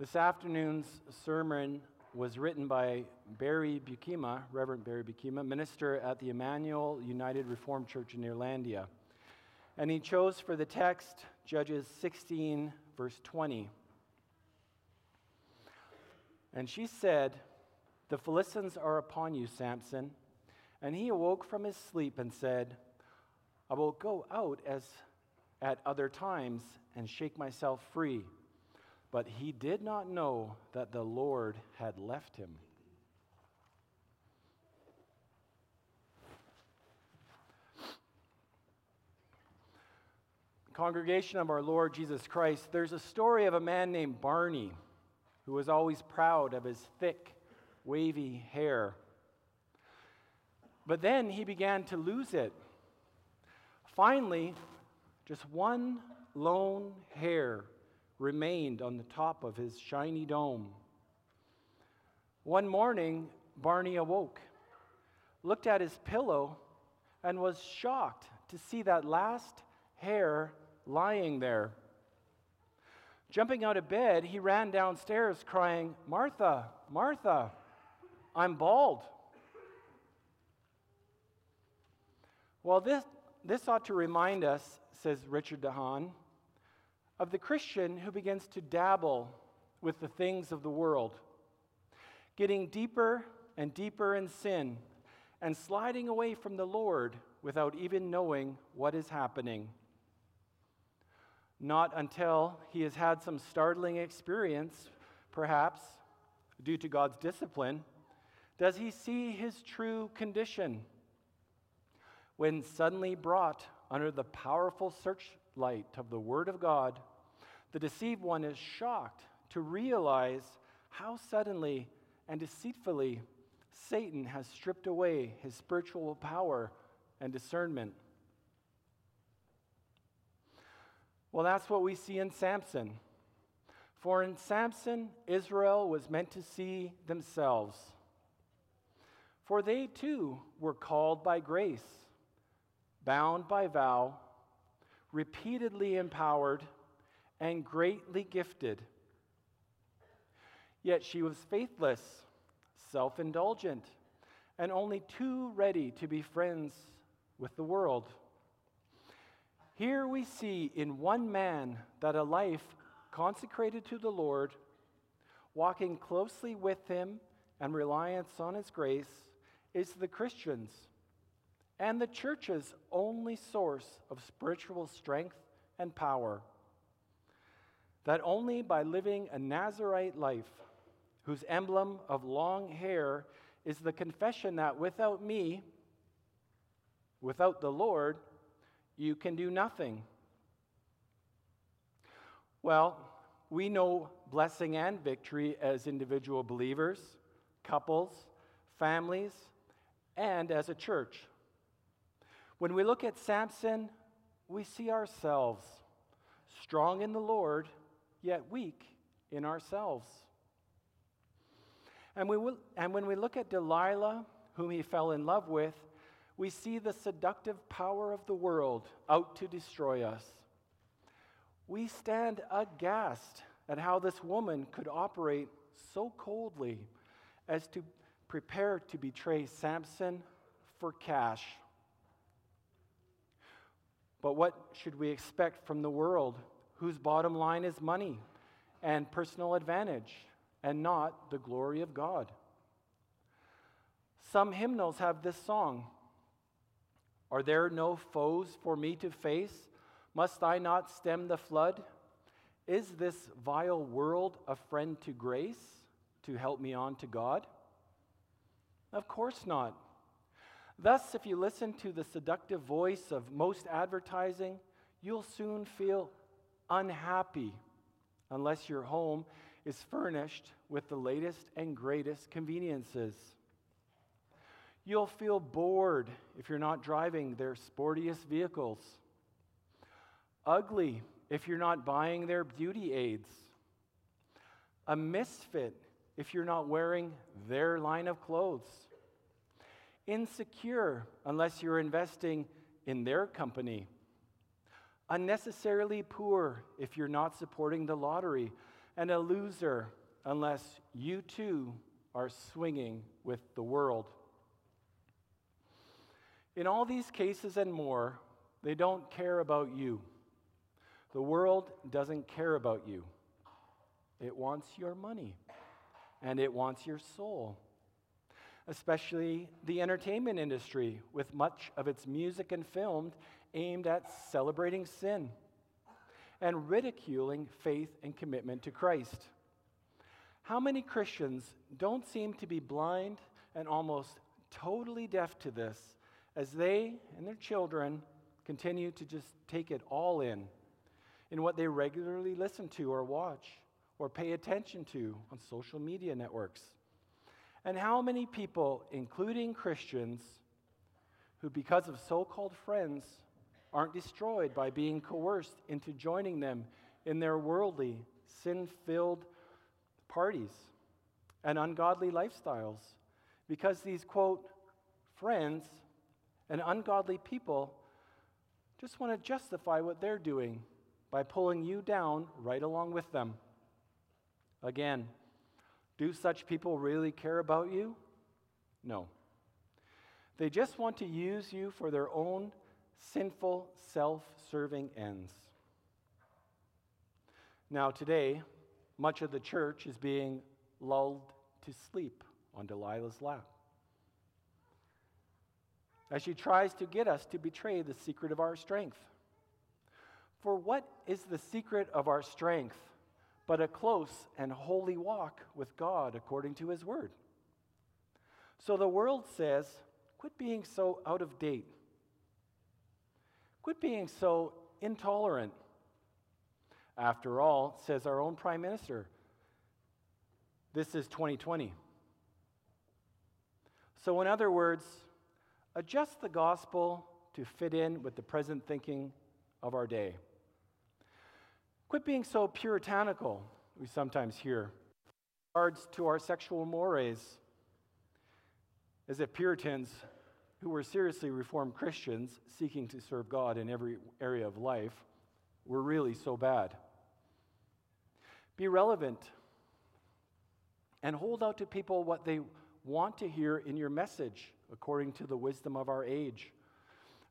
This afternoon's sermon was written by Barry Beukema, Reverend Barry Beukema, minister at the Emmanuel United Reformed Church in Neerlandia. And he chose for the text Judges 16, verse 20. And she said, The Philistines are upon you, Samson. And he awoke from his sleep and said, I will go out as at other times and shake myself free. But he did not know that the Lord had left him. Congregation of our Lord Jesus Christ, there's a story of a man named Barney who was always proud of his thick, wavy hair. But then he began to lose it. Finally, just one lone hair remained on the top of his shiny dome. One morning, Barney awoke, looked at his pillow, and was shocked to see that last hair lying there. Jumping out of bed, he ran downstairs crying, Martha, Martha, I'm bald. Well, this, this ought to remind us, says Richard DeHaan, of the Christian who begins to dabble with the things of the world, getting deeper and deeper in sin, and sliding away from the Lord without even knowing what is happening. Not until he has had some startling experience, perhaps due to God's discipline, does he see his true condition. When suddenly brought under the powerful searchlight of the Word of God, the deceived one is shocked to realize how suddenly and deceitfully Satan has stripped away his spiritual power and discernment. Well, that's what we see in Samson. For in Samson, Israel was meant to see themselves. For they too were called by grace, bound by vow, repeatedly empowered and greatly gifted. Yet she was faithless, self indulgent, and only too ready to be friends with the world. Here we see in one man that a life consecrated to the Lord, walking closely with him and reliance on his grace, is the Christian's and the church's only source of spiritual strength and power that only by living a Nazarite life, whose emblem of long hair is the confession that without me, without the Lord, you can do nothing. Well, we know blessing and victory as individual believers, couples, families, and as a church. When we look at Samson, we see ourselves strong in the Lord yet weak in ourselves. And, we will, and when we look at Delilah, whom he fell in love with, we see the seductive power of the world out to destroy us. We stand aghast at how this woman could operate so coldly as to prepare to betray Samson for cash. But what should we expect from the world whose bottom line is money and personal advantage and not the glory of God. Some hymnals have this song Are there no foes for me to face? Must I not stem the flood? Is this vile world a friend to grace to help me on to God? Of course not. Thus, if you listen to the seductive voice of most advertising, you'll soon feel unhappy unless your home is furnished with the latest and greatest conveniences. You'll feel bored if you're not driving their sportiest vehicles. Ugly if you're not buying their beauty aids. A misfit if you're not wearing their line of clothes. Insecure unless you're investing in their company unnecessarily poor if you're not supporting the lottery, and a loser unless you too are swinging with the world. In all these cases and more, they don't care about you. The world doesn't care about you. It wants your money and it wants your soul. Especially the entertainment industry, with much of its music and film aimed at celebrating sin and ridiculing faith and commitment to Christ. How many Christians don't seem to be blind and almost totally deaf to this as they and their children continue to just take it all in, in what they regularly listen to or watch or pay attention to on social media networks? And how many people, including Christians, who, because of so called friends, aren't destroyed by being coerced into joining them in their worldly, sin filled parties and ungodly lifestyles because these, quote, friends and ungodly people just want to justify what they're doing by pulling you down right along with them. Again, do such people really care about you? No. They just want to use you for their own sinful, self serving ends. Now, today, much of the church is being lulled to sleep on Delilah's lap as she tries to get us to betray the secret of our strength. For what is the secret of our strength but a close and holy walk with God according to His Word? So the world says, quit being so out of date Quit being so intolerant. After all, says our own Prime Minister, this is 2020. So, in other words, adjust the gospel to fit in with the present thinking of our day. Quit being so puritanical, we sometimes hear, regards to our sexual mores, as if Puritans who were seriously Reformed Christians seeking to serve God in every area of life were really so bad. Be relevant and hold out to people what they want to hear in your message according to the wisdom of our age.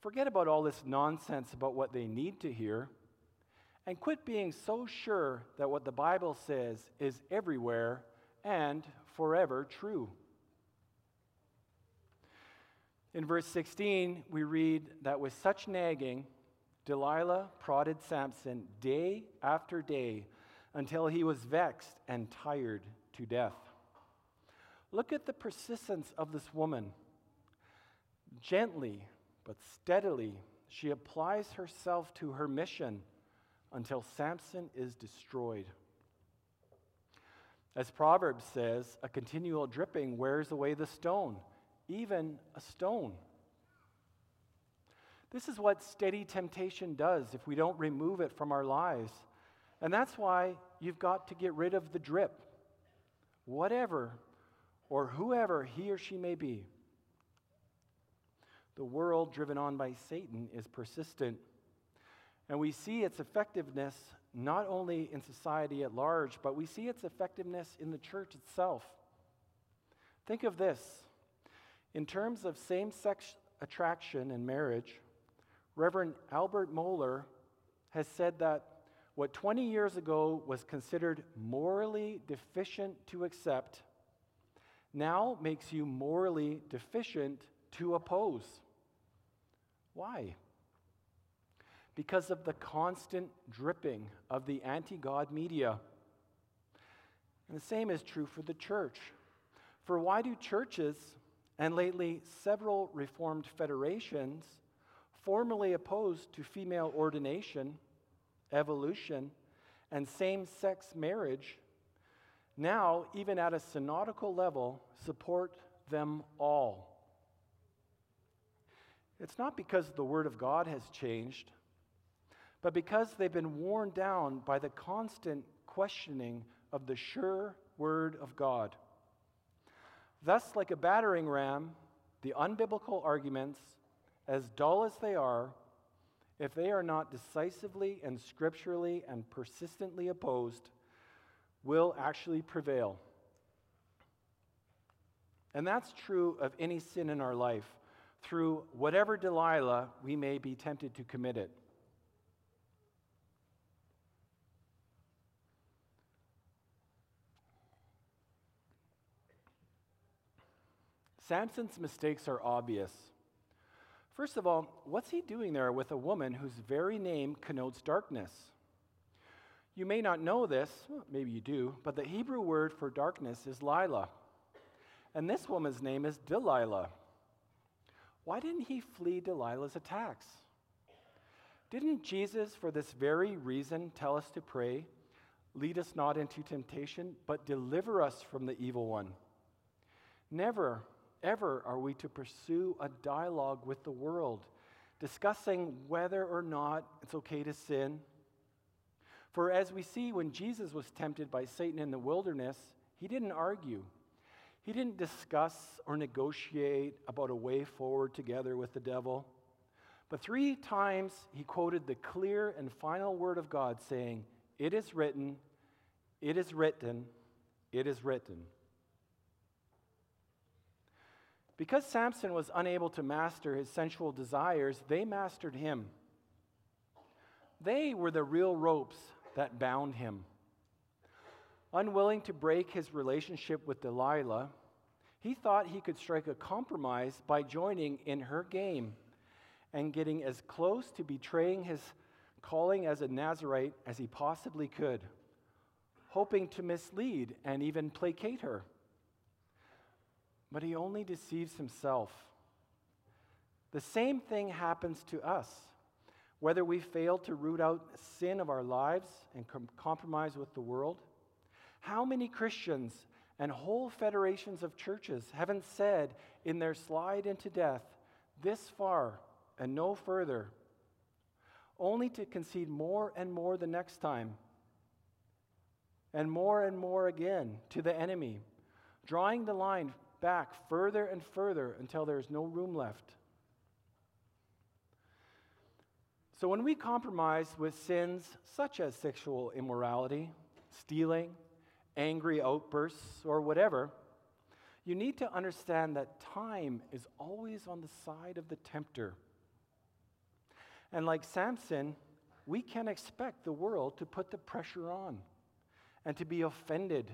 Forget about all this nonsense about what they need to hear and quit being so sure that what the Bible says is everywhere and forever true. In verse 16, we read that with such nagging, Delilah prodded Samson day after day until he was vexed and tired to death. Look at the persistence of this woman. Gently but steadily, she applies herself to her mission until Samson is destroyed. As Proverbs says, a continual dripping wears away the stone even a stone. This is what steady temptation does if we don't remove it from our lives. And that's why you've got to get rid of the drip, whatever or whoever he or she may be. The world driven on by Satan is persistent. And we see its effectiveness not only in society at large, but we see its effectiveness in the church itself. Think of this in terms of same sex attraction and marriage, Reverend Albert Mohler has said that what 20 years ago was considered morally deficient to accept now makes you morally deficient to oppose. Why? Because of the constant dripping of the anti God media. And the same is true for the church. For why do churches and lately several Reformed federations formally opposed to female ordination, evolution, and same sex marriage, now, even at a synodical level, support them all. It's not because the Word of God has changed, but because they've been worn down by the constant questioning of the sure Word of God. Thus, like a battering ram, the unbiblical arguments, as dull as they are, if they are not decisively and scripturally and persistently opposed, will actually prevail. And that's true of any sin in our life. Through whatever Delilah we may be tempted to commit it. Samson's mistakes are obvious. First of all, what's he doing there with a woman whose very name connotes darkness? You may not know this, maybe you do, but the Hebrew word for darkness is Lila. And this woman's name is Delilah. Why didn't he flee Delilah's attacks? Didn't Jesus, for this very reason, tell us to pray, lead us not into temptation, but deliver us from the evil one? Never, ever are we to pursue a dialogue with the world, discussing whether or not it's okay to sin. For as we see, when Jesus was tempted by Satan in the wilderness, he didn't argue. He didn't discuss or negotiate about a way forward together with the devil. But three times he quoted the clear and final word of God, saying, It is written, it is written, it is written. Because Samson was unable to master his sensual desires, they mastered him. They were the real ropes that bound him. Unwilling to break his relationship with Delilah, he thought he could strike a compromise by joining in her game and getting as close to betraying his calling as a Nazarite as he possibly could, hoping to mislead and even placate her. But he only deceives himself. The same thing happens to us. Whether we fail to root out sin of our lives and com- compromise with the world, how many Christians and whole federations of churches haven't said in their slide into death, this far and no further, only to concede more and more the next time, and more and more again to the enemy, drawing the line back further and further until there is no room left. So, when we compromise with sins such as sexual immorality, stealing, angry outbursts, or whatever, you need to understand that time is always on the side of the tempter. And like Samson, we can expect the world to put the pressure on and to be offended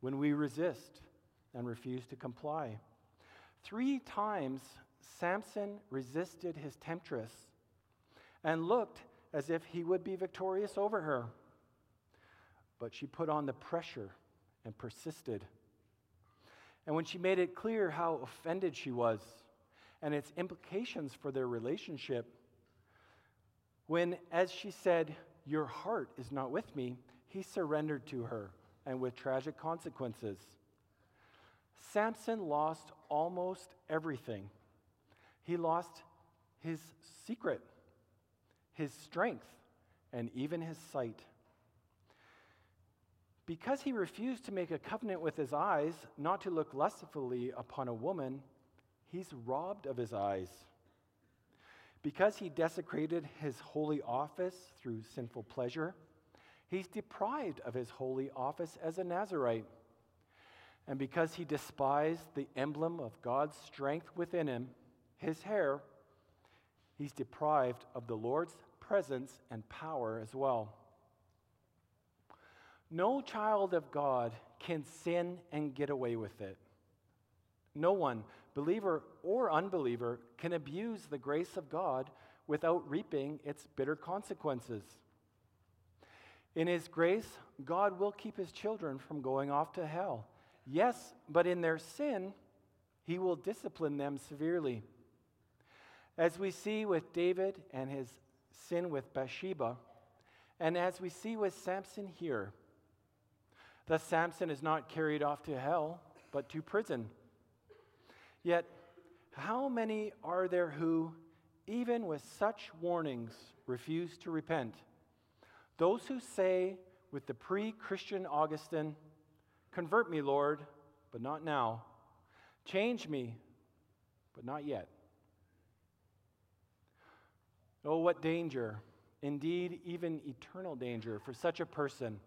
when we resist and refused to comply. Three times, Samson resisted his temptress and looked as if he would be victorious over her. But she put on the pressure and persisted. And when she made it clear how offended she was and its implications for their relationship, when, as she said, Your heart is not with me, he surrendered to her and with tragic consequences. Samson lost almost everything. He lost his secret, his strength, and even his sight. Because he refused to make a covenant with his eyes, not to look lustfully upon a woman, he's robbed of his eyes. Because he desecrated his holy office through sinful pleasure, he's deprived of his holy office as a Nazarite. And because he despised the emblem of God's strength within him, his hair, he's deprived of the Lord's presence and power as well. No child of God can sin and get away with it. No one, believer or unbeliever, can abuse the grace of God without reaping its bitter consequences. In His grace, God will keep His children from going off to hell. Yes, but in their sin, He will discipline them severely. As we see with David and his sin with Bathsheba, and as we see with Samson here, Thus, Samson is not carried off to hell, but to prison. Yet, how many are there who, even with such warnings, refuse to repent? Those who say, with the pre Christian Augustine, Convert me, Lord, but not now. Change me, but not yet. Oh, what danger, indeed, even eternal danger, for such a person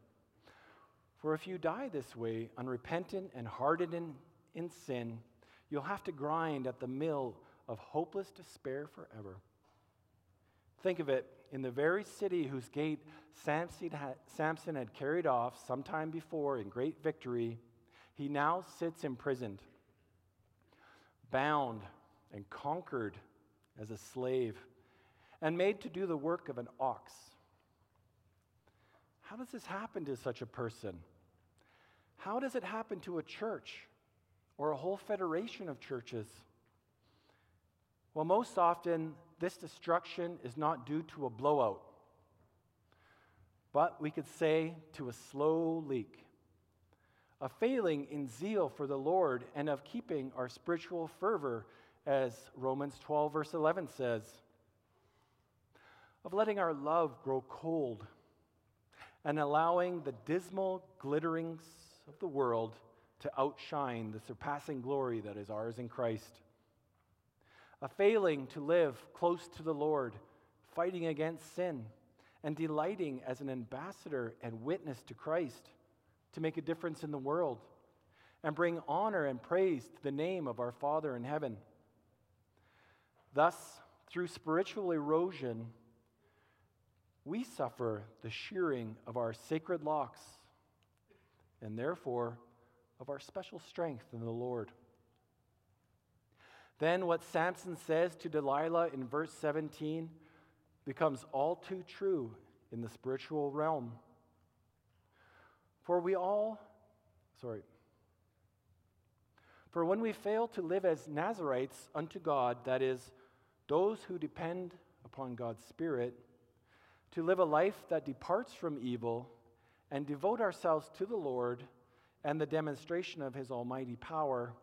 For if you die this way, unrepentant and hardened in, in sin, you'll have to grind at the mill of hopeless despair forever. Think of it in the very city whose gate Samson had, carried off sometime before in great victory, he now sits imprisoned, bound and conquered as a slave, and made to do the work of an ox. How does this happen to such a person? How does it happen to a church or a whole federation of churches? Well, most often, this destruction is not due to a blowout, but we could say to a slow leak, a failing in zeal for the Lord and of keeping our spiritual fervor, as Romans 12, verse 11 says, of letting our love grow cold and allowing the dismal glitterings of the world to outshine the surpassing glory that is ours in Christ. A failing to live close to the Lord, fighting against sin, and delighting as an ambassador and witness to Christ to make a difference in the world and bring honor and praise to the name of our Father in heaven. Thus, through spiritual erosion, we suffer the shearing of our sacred locks and therefore of our special strength in the Lord. Then, what Samson says to Delilah in verse 17 becomes all too true in the spiritual realm. For we all, sorry, for when we fail to live as Nazarites unto God, that is, those who depend upon God's Spirit, to live a life that departs from evil and devote ourselves to the Lord and the demonstration of His almighty power,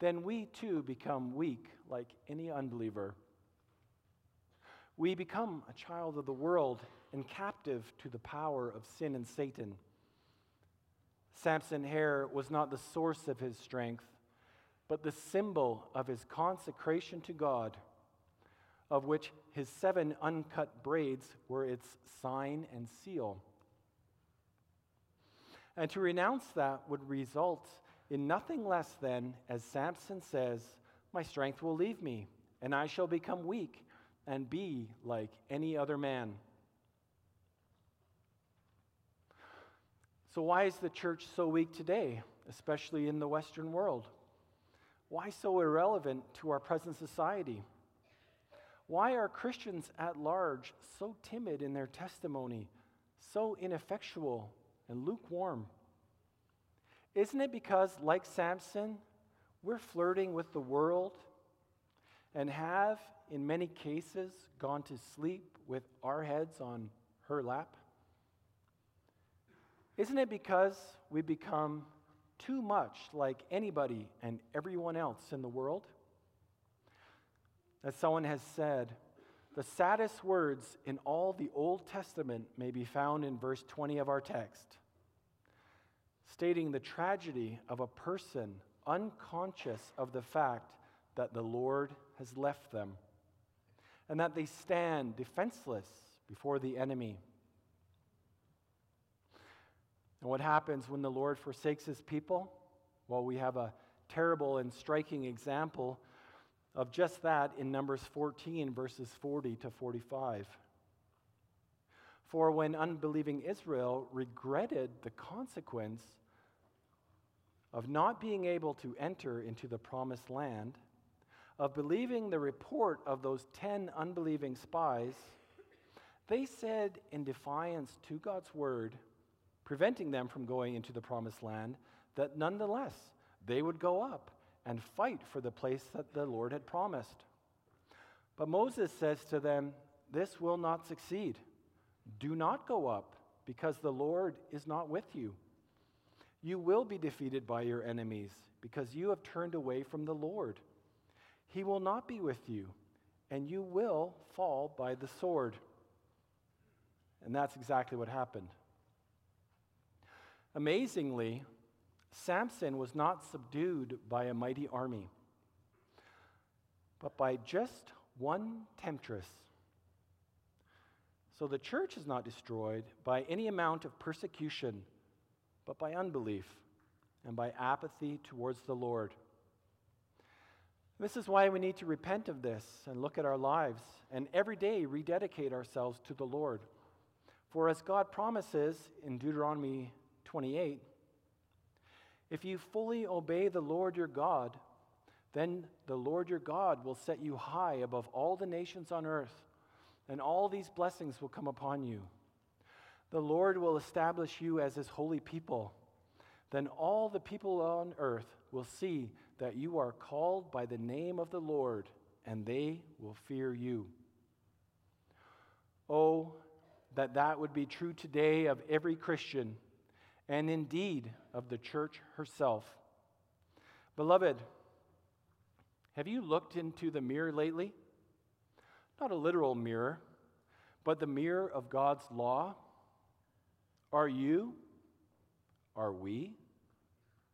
then we too become weak like any unbeliever. We become a child of the world and captive to the power of sin and Satan. Samson's hair was not the source of his strength, but the symbol of his consecration to God, of which his seven uncut braids were its sign and seal. And to renounce that would result in nothing less than, as Samson says, my strength will leave me, and I shall become weak and be like any other man. So, why is the church so weak today, especially in the Western world? Why so irrelevant to our present society? Why are Christians at large so timid in their testimony, so ineffectual and lukewarm? Isn't it because, like Samson, we're flirting with the world and have, in many cases, gone to sleep with our heads on her lap? Isn't it because we become too much like anybody and everyone else in the world? As someone has said, the saddest words in all the Old Testament may be found in verse 20 of our text, stating the tragedy of a person unconscious of the fact that the Lord has left them and that they stand defenseless before the enemy. And what happens when the Lord forsakes his people? Well, we have a terrible and striking example of just that in Numbers 14, verses 40 to 45. For when unbelieving Israel regretted the consequence of not being able to enter into the promised land, of believing the report of those 10 unbelieving spies, they said in defiance to God's word, preventing them from going into the promised land, that nonetheless they would go up and fight for the place that the Lord had promised. But Moses says to them, This will not succeed. Do not go up, because the Lord is not with you. You will be defeated by your enemies, because you have turned away from the Lord. He will not be with you, and you will fall by the sword. And that's exactly what happened. Amazingly, Samson was not subdued by a mighty army, but by just one temptress. So the church is not destroyed by any amount of persecution, but by unbelief and by apathy towards the Lord. This is why we need to repent of this and look at our lives and every day rededicate ourselves to the Lord. For as God promises in Deuteronomy 28, if you fully obey the Lord your God, then the Lord your God will set you high above all the nations on earth, and all these blessings will come upon you. The Lord will establish you as his holy people. Then all the people on earth will see that you are called by the name of the Lord, and they will fear you. Oh, that that would be true today of every Christian, and indeed of the church herself. Beloved, have you looked into the mirror lately? Not a literal mirror, but the mirror of God's law. Are you, are we,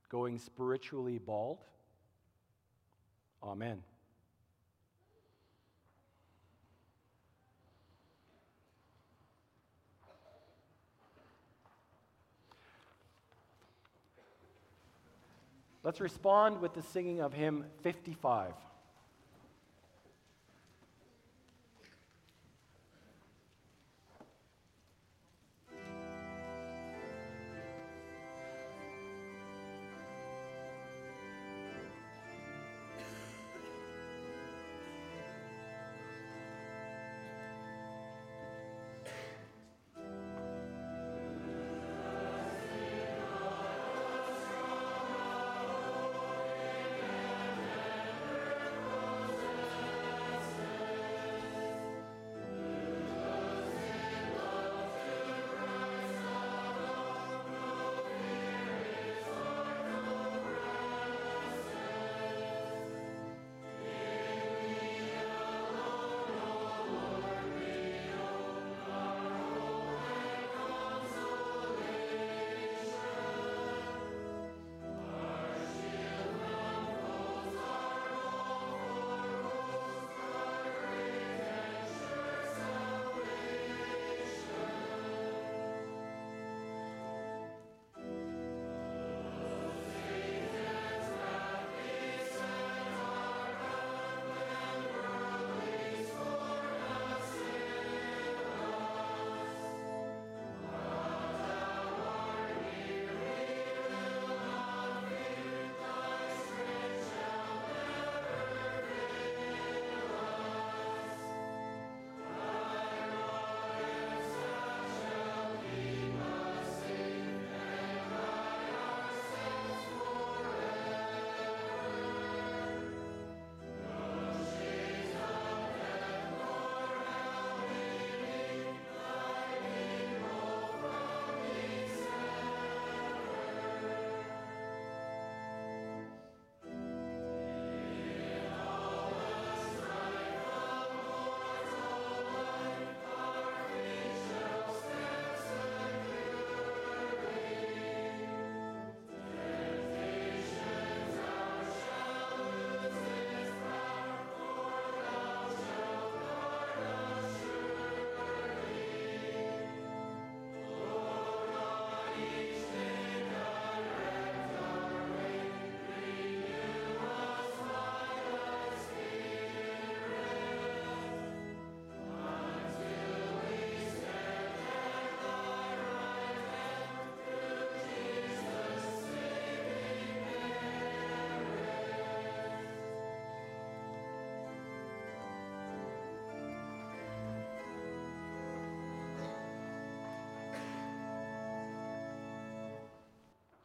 going spiritually bald? Amen. Let's respond with the singing of hymn 55.